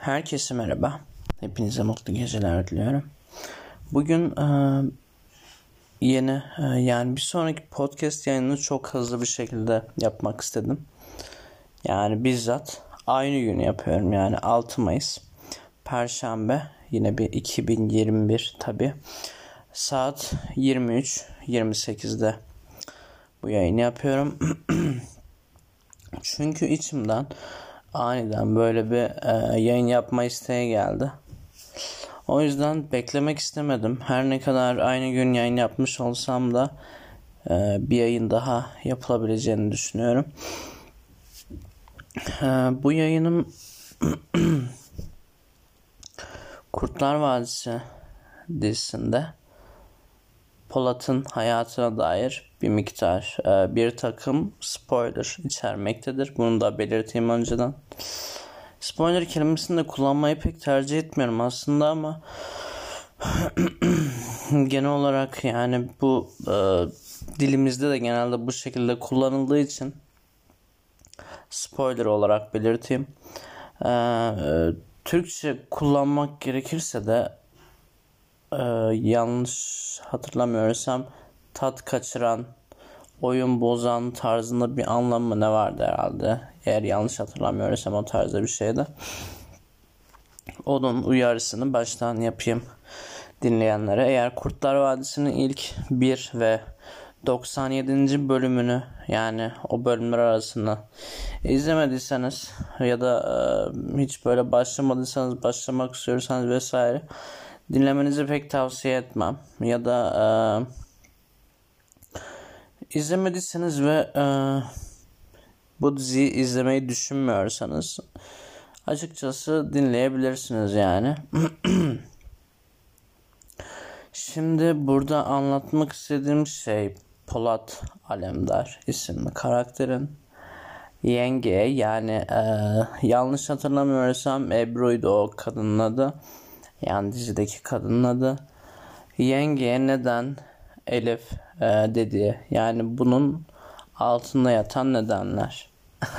Herkese merhaba. Hepinize mutlu geceler diliyorum. Bugün e, yeni e, yani bir sonraki podcast yayınını çok hızlı bir şekilde yapmak istedim. Yani bizzat aynı günü yapıyorum yani 6 Mayıs Perşembe yine bir 2021 tabi saat 23-28'de bu yayını yapıyorum. Çünkü içimden aniden böyle bir e, yayın yapma isteği geldi. O yüzden beklemek istemedim. Her ne kadar aynı gün yayın yapmış olsam da e, bir yayın daha yapılabileceğini düşünüyorum. E, bu yayınım Kurtlar Vadisi dizisinde Polat'ın hayatına dair bir miktar e, bir takım spoiler içermektedir. Bunu da belirteyim önceden. Spoiler kelimesini de kullanmayı pek tercih etmiyorum aslında ama genel olarak yani bu e, dilimizde de genelde bu şekilde kullanıldığı için spoiler olarak belirteyim. E, e, Türkçe kullanmak gerekirse de e, yanlış hatırlamıyorsam tat kaçıran, oyun bozan tarzında bir anlamı ne vardı herhalde. Eğer yanlış hatırlamıyorsam o tarzda bir şeydi. Onun uyarısını baştan yapayım dinleyenlere. Eğer Kurtlar Vadisi'nin ilk 1 ve 97. bölümünü yani o bölümler arasında izlemediyseniz ya da e, hiç böyle başlamadıysanız başlamak istiyorsanız vesaire dinlemenizi pek tavsiye etmem. Ya da e, izlemediyseniz ve e, bu diziyi izlemeyi düşünmüyorsanız açıkçası dinleyebilirsiniz yani. Şimdi burada anlatmak istediğim şey Polat Alemdar isimli karakterin yenge yani e, yanlış hatırlamıyorsam Ebru'ydu o kadının adı. Yani dizideki kadının adı. Yengeye neden Elif e, dedi. Yani bunun altında yatan nedenler.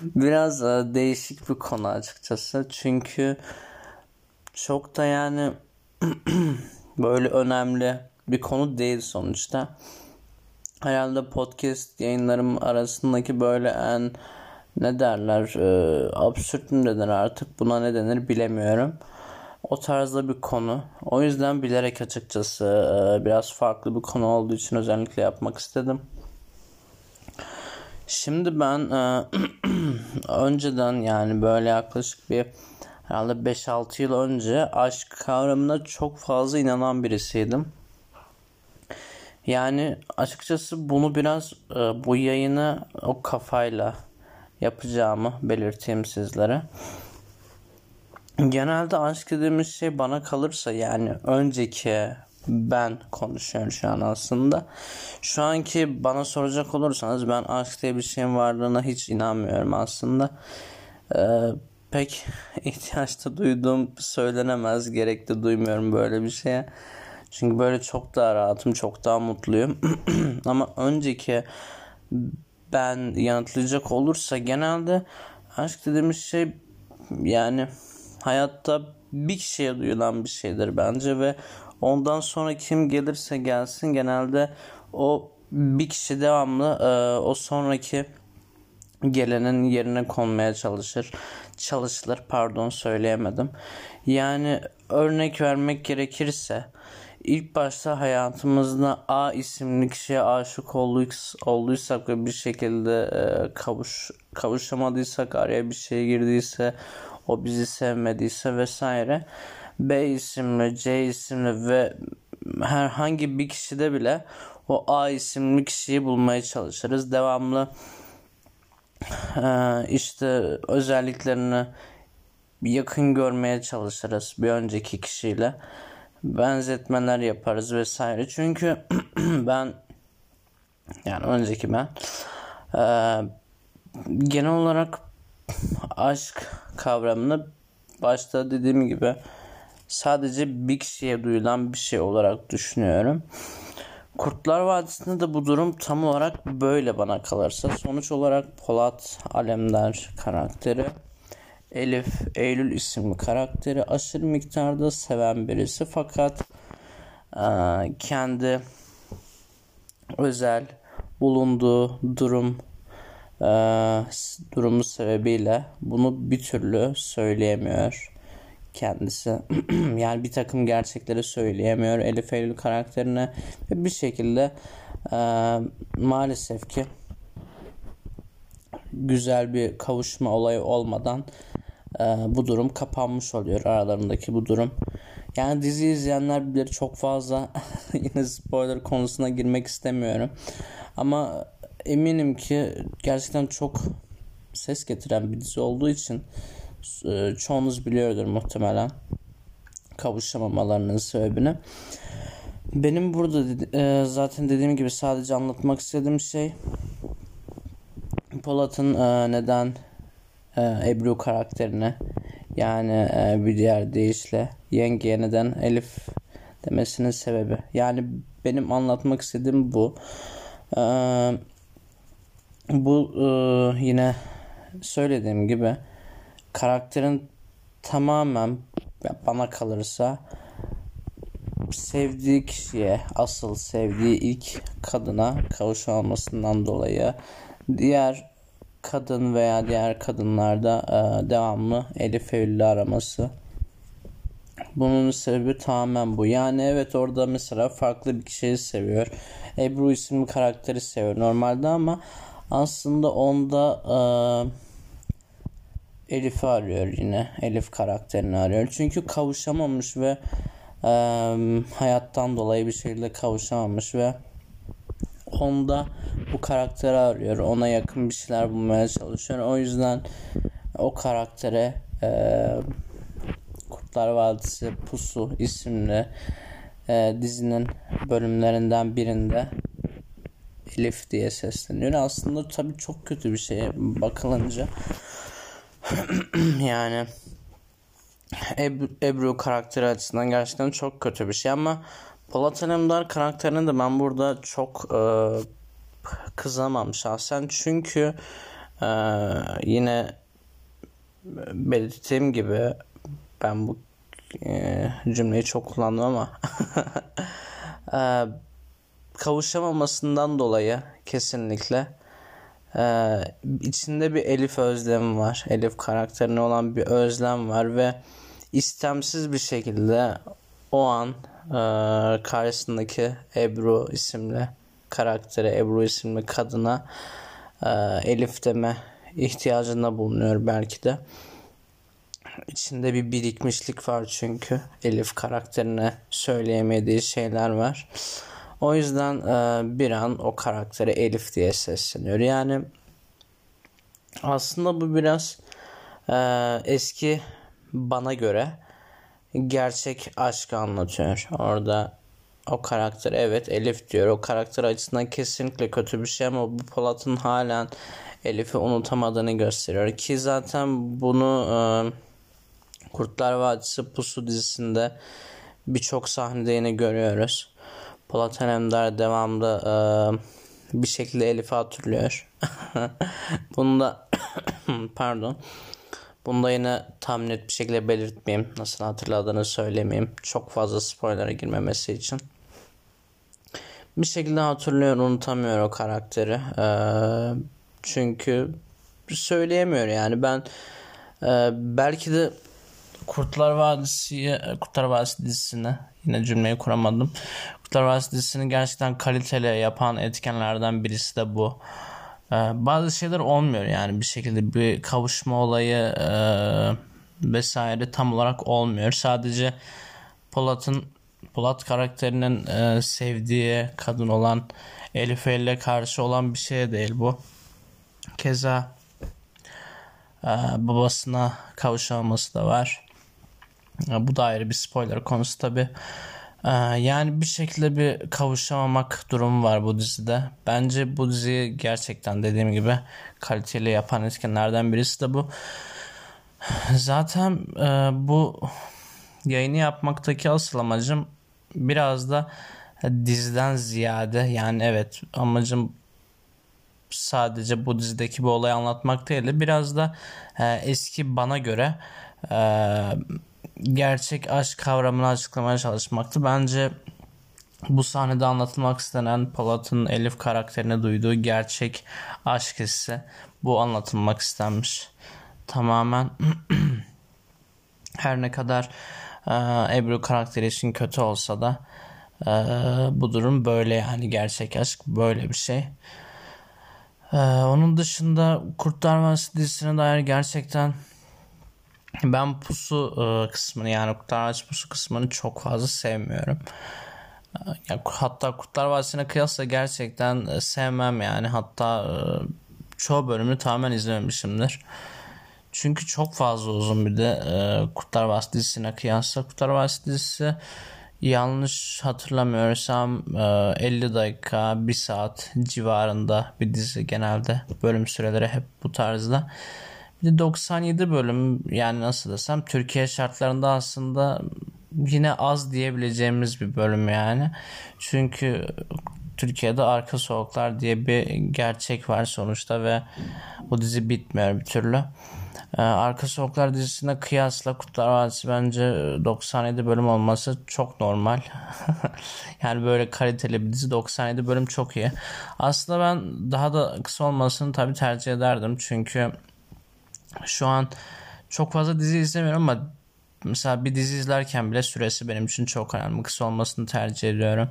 Biraz e, değişik bir konu açıkçası. Çünkü çok da yani böyle önemli bir konu değil sonuçta. Herhalde podcast yayınlarım arasındaki böyle en ne derler e, absürt mü denir artık buna ne denir bilemiyorum. O tarzda bir konu. O yüzden bilerek açıkçası biraz farklı bir konu olduğu için özellikle yapmak istedim. Şimdi ben önceden yani böyle yaklaşık bir herhalde 5-6 yıl önce aşk kavramına çok fazla inanan birisiydim. Yani açıkçası bunu biraz bu yayını o kafayla yapacağımı belirteyim sizlere. Genelde aşk dediğimiz şey bana kalırsa yani önceki ben konuşuyorum şu an aslında. Şu anki bana soracak olursanız ben aşk diye bir şeyin varlığına hiç inanmıyorum aslında. Ee, pek ihtiyaçta duyduğum söylenemez. Gerek de duymuyorum böyle bir şeye. Çünkü böyle çok daha rahatım, çok daha mutluyum. Ama önceki ben yanıtlayacak olursa genelde aşk dediğimiz şey yani hayatta bir kişiye duyulan bir şeydir bence ve ondan sonra kim gelirse gelsin genelde o bir kişi devamlı e, o sonraki gelenin yerine konmaya çalışır. Çalışılır pardon söyleyemedim. Yani örnek vermek gerekirse ilk başta hayatımızda A isimli kişiye aşık olduysak ve bir şekilde e, kavuş kavuşamadıysak araya bir şey girdiyse o bizi sevmediyse vesaire B isimli, C isimli ve herhangi bir kişide bile o A isimli kişiyi bulmaya çalışırız. Devamlı e, işte özelliklerini yakın görmeye çalışırız bir önceki kişiyle. Benzetmeler yaparız vesaire. Çünkü ben yani önceki ben e, genel olarak aşk kavramını başta dediğim gibi sadece bir kişiye duyulan bir şey olarak düşünüyorum. Kurtlar Vadisi'nde de bu durum tam olarak böyle bana kalırsa. Sonuç olarak Polat Alemdar karakteri Elif Eylül isimli karakteri aşırı miktarda seven birisi fakat e, kendi özel bulunduğu durum e, durumu sebebiyle bunu bir türlü söyleyemiyor kendisi. yani bir takım gerçekleri söyleyemiyor Elif Eylül karakterine ve bir şekilde e, maalesef ki güzel bir kavuşma olayı olmadan e, bu durum kapanmış oluyor aralarındaki bu durum. Yani dizi izleyenler bilir çok fazla yine spoiler konusuna girmek istemiyorum. Ama eminim ki gerçekten çok ses getiren bir dizi olduğu için e, çoğunuz biliyordur muhtemelen kavuşamamalarının sebebini. Benim burada e, zaten dediğim gibi sadece anlatmak istediğim şey Polat'ın e, neden Ebru karakterine yani bir diğer deyişle yengeye neden Elif demesinin sebebi. Yani benim anlatmak istediğim bu. Bu yine söylediğim gibi karakterin tamamen bana kalırsa sevdiği kişiye asıl sevdiği ilk kadına kavuşamamasından dolayı diğer kadın veya diğer kadınlarda e, devamlı Elif Eylül'ü araması. Bunun sebebi tamamen bu. Yani evet orada mesela farklı bir kişiyi seviyor. Ebru isimli karakteri seviyor normalde ama aslında onda e, Elif'i arıyor yine. Elif karakterini arıyor. Çünkü kavuşamamış ve e, hayattan dolayı bir şekilde kavuşamamış ve onda bu karakteri arıyor. Ona yakın bir şeyler bulmaya çalışıyor. O yüzden o karaktere e, Kurtlar Vadisi Pusu isimli e, dizinin bölümlerinden birinde Elif diye sesleniyor. Aslında tabii çok kötü bir şey bakılınca. yani Ebru, Ebru karakteri açısından gerçekten çok kötü bir şey ama Polat Alemdar karakterini de ben burada çok e, kızamam şahsen çünkü e, yine belirttiğim gibi ben bu e, cümleyi çok kullandım ama e, kavuşamamasından dolayı kesinlikle ee, içinde bir Elif özlemi var. Elif karakterine olan bir özlem var ve istemsiz bir şekilde o an e, karşısındaki Ebru isimli karaktere, Ebru isimli kadına e, Elif deme ihtiyacında bulunuyor belki de. İçinde bir birikmişlik var çünkü Elif karakterine söyleyemediği şeyler var. O yüzden e, bir an o karaktere Elif diye sesleniyor. Yani aslında bu biraz e, eski bana göre gerçek aşkı anlatıyor. Orada o karakter evet Elif diyor. O karakter açısından kesinlikle kötü bir şey ama bu Polat'ın halen Elif'i unutamadığını gösteriyor. Ki zaten bunu e, Kurtlar Vadisi Pusu dizisinde birçok sahnede yine görüyoruz. Polat Alemdar devamlı e, bir şekilde Elif'i hatırlıyor. Bunda pardon. Bunda yine tam net bir şekilde belirtmeyeyim. Nasıl hatırladığını söylemeyeyim. Çok fazla spoiler'a girmemesi için. Bir şekilde hatırlıyor, unutamıyor o karakteri. Ee, çünkü söyleyemiyor yani. Ben e, belki de Kurtlar Vadisi Kurtlar Vadisi dizisini yine cümleyi kuramadım. Kurtlar Vadisi dizisini gerçekten kaliteli yapan etkenlerden birisi de bu. Ee, bazı şeyler olmuyor yani bir şekilde bir kavuşma olayı e, vesaire tam olarak olmuyor. Sadece Polat'ın Polat karakterinin e, sevdiği kadın olan Elif ile karşı olan bir şey değil bu. Keza e, babasına kavuşamaması da var. Bu da ayrı bir spoiler konusu tabi. Ee, yani bir şekilde bir kavuşamamak durumu var bu dizide. Bence bu diziyi gerçekten dediğim gibi kaliteli yapan etkenlerden birisi de bu. Zaten e, bu yayını yapmaktaki asıl amacım biraz da diziden ziyade yani evet amacım sadece bu dizideki bu olayı anlatmak değil biraz da e, eski bana göre e, gerçek aşk kavramını açıklamaya çalışmaktı. Bence bu sahnede anlatılmak istenen Polat'ın Elif karakterine duyduğu gerçek aşk hissi bu anlatılmak istenmiş. Tamamen her ne kadar e, Ebru karakteri için kötü olsa da e, bu durum böyle yani gerçek aşk böyle bir şey. E, onun dışında Kurtlar Vadisi dizisine dair gerçekten ben pusu e, kısmını yani Kurtlar Vadisi pusu kısmını çok fazla sevmiyorum. E, hatta Kurtlar Vadisi'ne kıyasla gerçekten e, sevmem yani hatta çoğu bölümünü tamamen izlememişimdir. Çünkü çok fazla uzun bir de Kurtlar Vadisi dizisine kıyasla. Kurtlar Vadisi dizisi yanlış hatırlamıyorsam e, 50 dakika 1 saat civarında bir dizi genelde bölüm süreleri hep bu tarzda. Bir de 97 bölüm yani nasıl desem Türkiye şartlarında aslında yine az diyebileceğimiz bir bölüm yani. Çünkü Türkiye'de Arka Sokaklar diye bir gerçek var sonuçta ve o dizi bitmiyor bir türlü. Ee, Arka Sokaklar dizisine kıyasla Kurtlar Vadisi bence 97 bölüm olması çok normal. yani böyle kaliteli bir dizi 97 bölüm çok iyi. Aslında ben daha da kısa olmasını tabii tercih ederdim. Çünkü şu an çok fazla dizi izlemiyorum ama mesela bir dizi izlerken bile süresi benim için çok önemli. Kısa olmasını tercih ediyorum.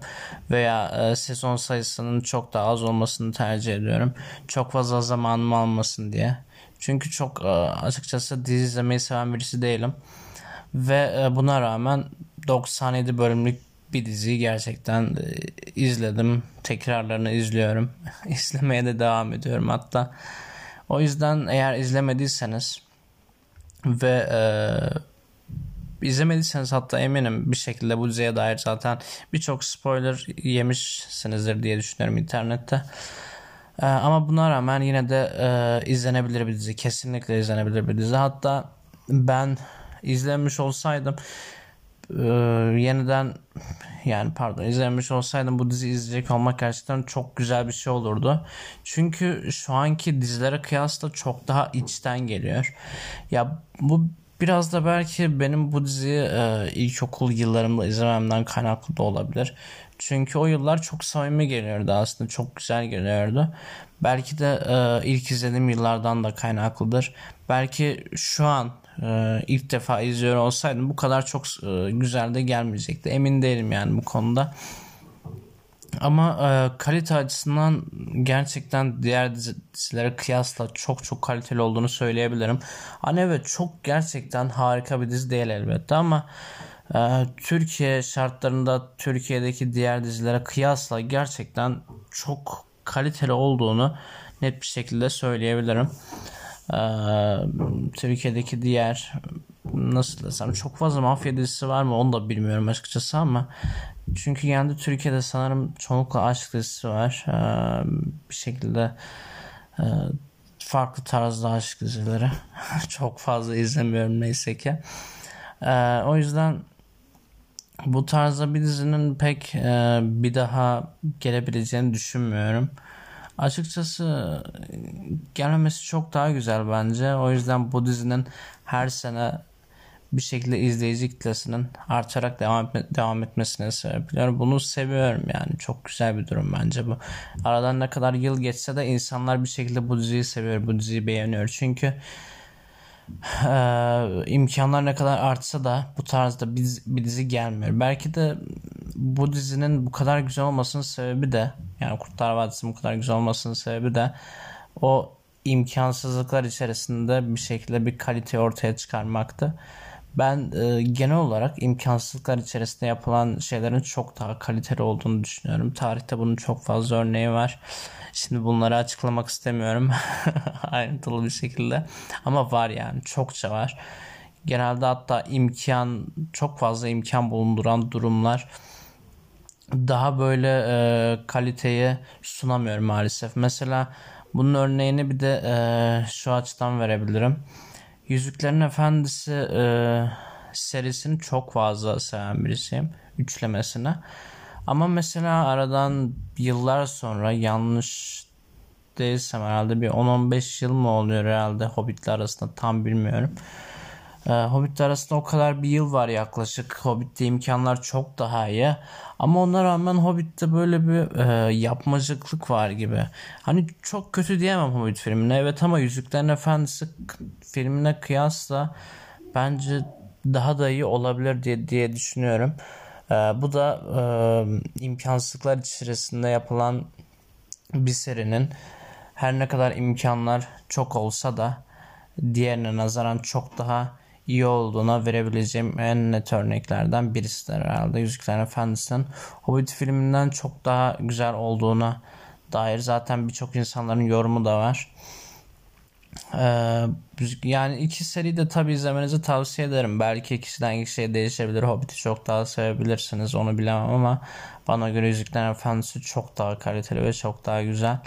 Veya e, sezon sayısının çok daha az olmasını tercih ediyorum. Çok fazla zamanımı almasın diye. Çünkü çok e, açıkçası dizi izlemeyi seven birisi değilim. Ve e, buna rağmen 97 bölümlük bir diziyi gerçekten e, izledim. Tekrarlarını izliyorum. İzlemeye de devam ediyorum hatta. O yüzden eğer izlemediyseniz ve e, izlemediyseniz hatta eminim bir şekilde bu diziye dair zaten birçok spoiler yemişsinizdir diye düşünüyorum internette. Ee, ama buna rağmen yine de e, izlenebilir bir dizi. Kesinlikle izlenebilir bir dizi. Hatta ben izlemiş olsaydım e, yeniden yani pardon izlemiş olsaydım bu dizi izleyecek olmak gerçekten çok güzel bir şey olurdu. Çünkü şu anki dizilere kıyasla çok daha içten geliyor. Ya bu biraz da belki benim bu diziyi e, ilkokul yıllarımda izlememden kaynaklı da olabilir. Çünkü o yıllar çok samimi geliyordu aslında. Çok güzel geliyordu. Belki de e, ilk izlediğim yıllardan da kaynaklıdır. Belki şu an e, ilk defa izliyor olsaydım bu kadar çok e, güzel de gelmeyecekti. Emin değilim yani bu konuda. Ama e, kalite açısından gerçekten diğer dizilere kıyasla çok çok kaliteli olduğunu söyleyebilirim. Hani evet çok gerçekten harika bir dizi değil elbette ama ee, Türkiye şartlarında Türkiye'deki diğer dizilere kıyasla gerçekten çok kaliteli olduğunu net bir şekilde söyleyebilirim. Ee, Türkiye'deki diğer nasıl desem çok fazla mafya dizisi var mı onu da bilmiyorum açıkçası ama çünkü yani Türkiye'de sanırım çoğunlukla aşk dizisi var. Ee, bir şekilde e, farklı tarzda aşk dizileri çok fazla izlemiyorum neyse ki. o yüzden bu tarzda bir dizinin pek e, bir daha gelebileceğini düşünmüyorum. Açıkçası gelmemesi çok daha güzel bence. O yüzden bu dizinin her sene bir şekilde izleyici kitlesinin artarak devam, etme, devam etmesine sebep oluyor. Bunu seviyorum yani. Çok güzel bir durum bence bu. Aradan ne kadar yıl geçse de insanlar bir şekilde bu diziyi seviyor. Bu diziyi beğeniyor. Çünkü e, imkanlar ne kadar artsa da bu tarzda bir, bir dizi gelmiyor. Belki de bu dizinin bu kadar güzel olmasının sebebi de yani Kurtlar Vadisi'nin bu kadar güzel olmasının sebebi de o imkansızlıklar içerisinde bir şekilde bir kalite ortaya çıkarmaktı. Ben e, genel olarak imkansızlıklar içerisinde yapılan şeylerin çok daha kaliteli olduğunu düşünüyorum. Tarihte bunun çok fazla örneği var. Şimdi bunları açıklamak istemiyorum ayrıntılı bir şekilde. Ama var yani çokça var. Genelde hatta imkan çok fazla imkan bulunduran durumlar daha böyle e, kaliteyi sunamıyor maalesef. Mesela bunun örneğini bir de e, şu açıdan verebilirim. Yüzüklerin Efendisi e, serisini çok fazla seven birisiyim. Üçlemesine. Ama mesela aradan yıllar sonra yanlış değilsem herhalde bir 10-15 yıl mı oluyor herhalde Hobbit'le arasında tam bilmiyorum. Ee, Hobbit arasında o kadar bir yıl var yaklaşık. Hobbit'te imkanlar çok daha iyi. Ama ona rağmen Hobbit'te böyle bir e, yapmacıklık var gibi. Hani çok kötü diyemem Hobbit filmine. Evet ama Yüzüklerin Efendisi filmine kıyasla bence daha da iyi olabilir diye diye düşünüyorum. Ee, bu da e, imkansızlıklar içerisinde yapılan bir serinin her ne kadar imkanlar çok olsa da diğerine nazaran çok daha iyi olduğuna verebileceğim en net örneklerden birisidir herhalde. Yüzüklerin Efendisi'nin Hobbit filminden çok daha güzel olduğuna dair zaten birçok insanların yorumu da var. Ee, yani iki seri de tabi izlemenizi tavsiye ederim. Belki ikisinden kişiye değişebilir. Hobbit'i çok daha sevebilirsiniz onu bilemem ama bana göre Yüzüklerin Efendisi çok daha kaliteli ve çok daha güzel.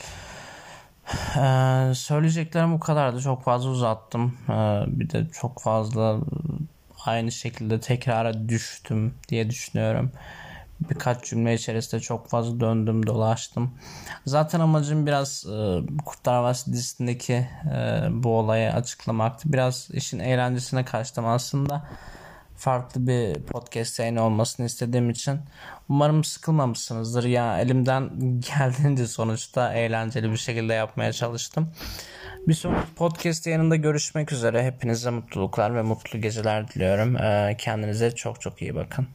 Ee, söyleyeceklerim bu kadardı. Çok fazla uzattım. Ee, bir de çok fazla aynı şekilde tekrara düştüm diye düşünüyorum. Birkaç cümle içerisinde çok fazla döndüm dolaştım. Zaten amacım biraz e, Kurtlar Vadisi dizisindeki e, bu olayı açıklamaktı. Biraz işin eğlencesine kaçtım aslında farklı bir podcast yayını olmasını istediğim için. Umarım sıkılmamışsınızdır. Ya elimden geldiğince sonuçta eğlenceli bir şekilde yapmaya çalıştım. Bir sonraki podcast yayınında görüşmek üzere. Hepinize mutluluklar ve mutlu geceler diliyorum. Ee, kendinize çok çok iyi bakın.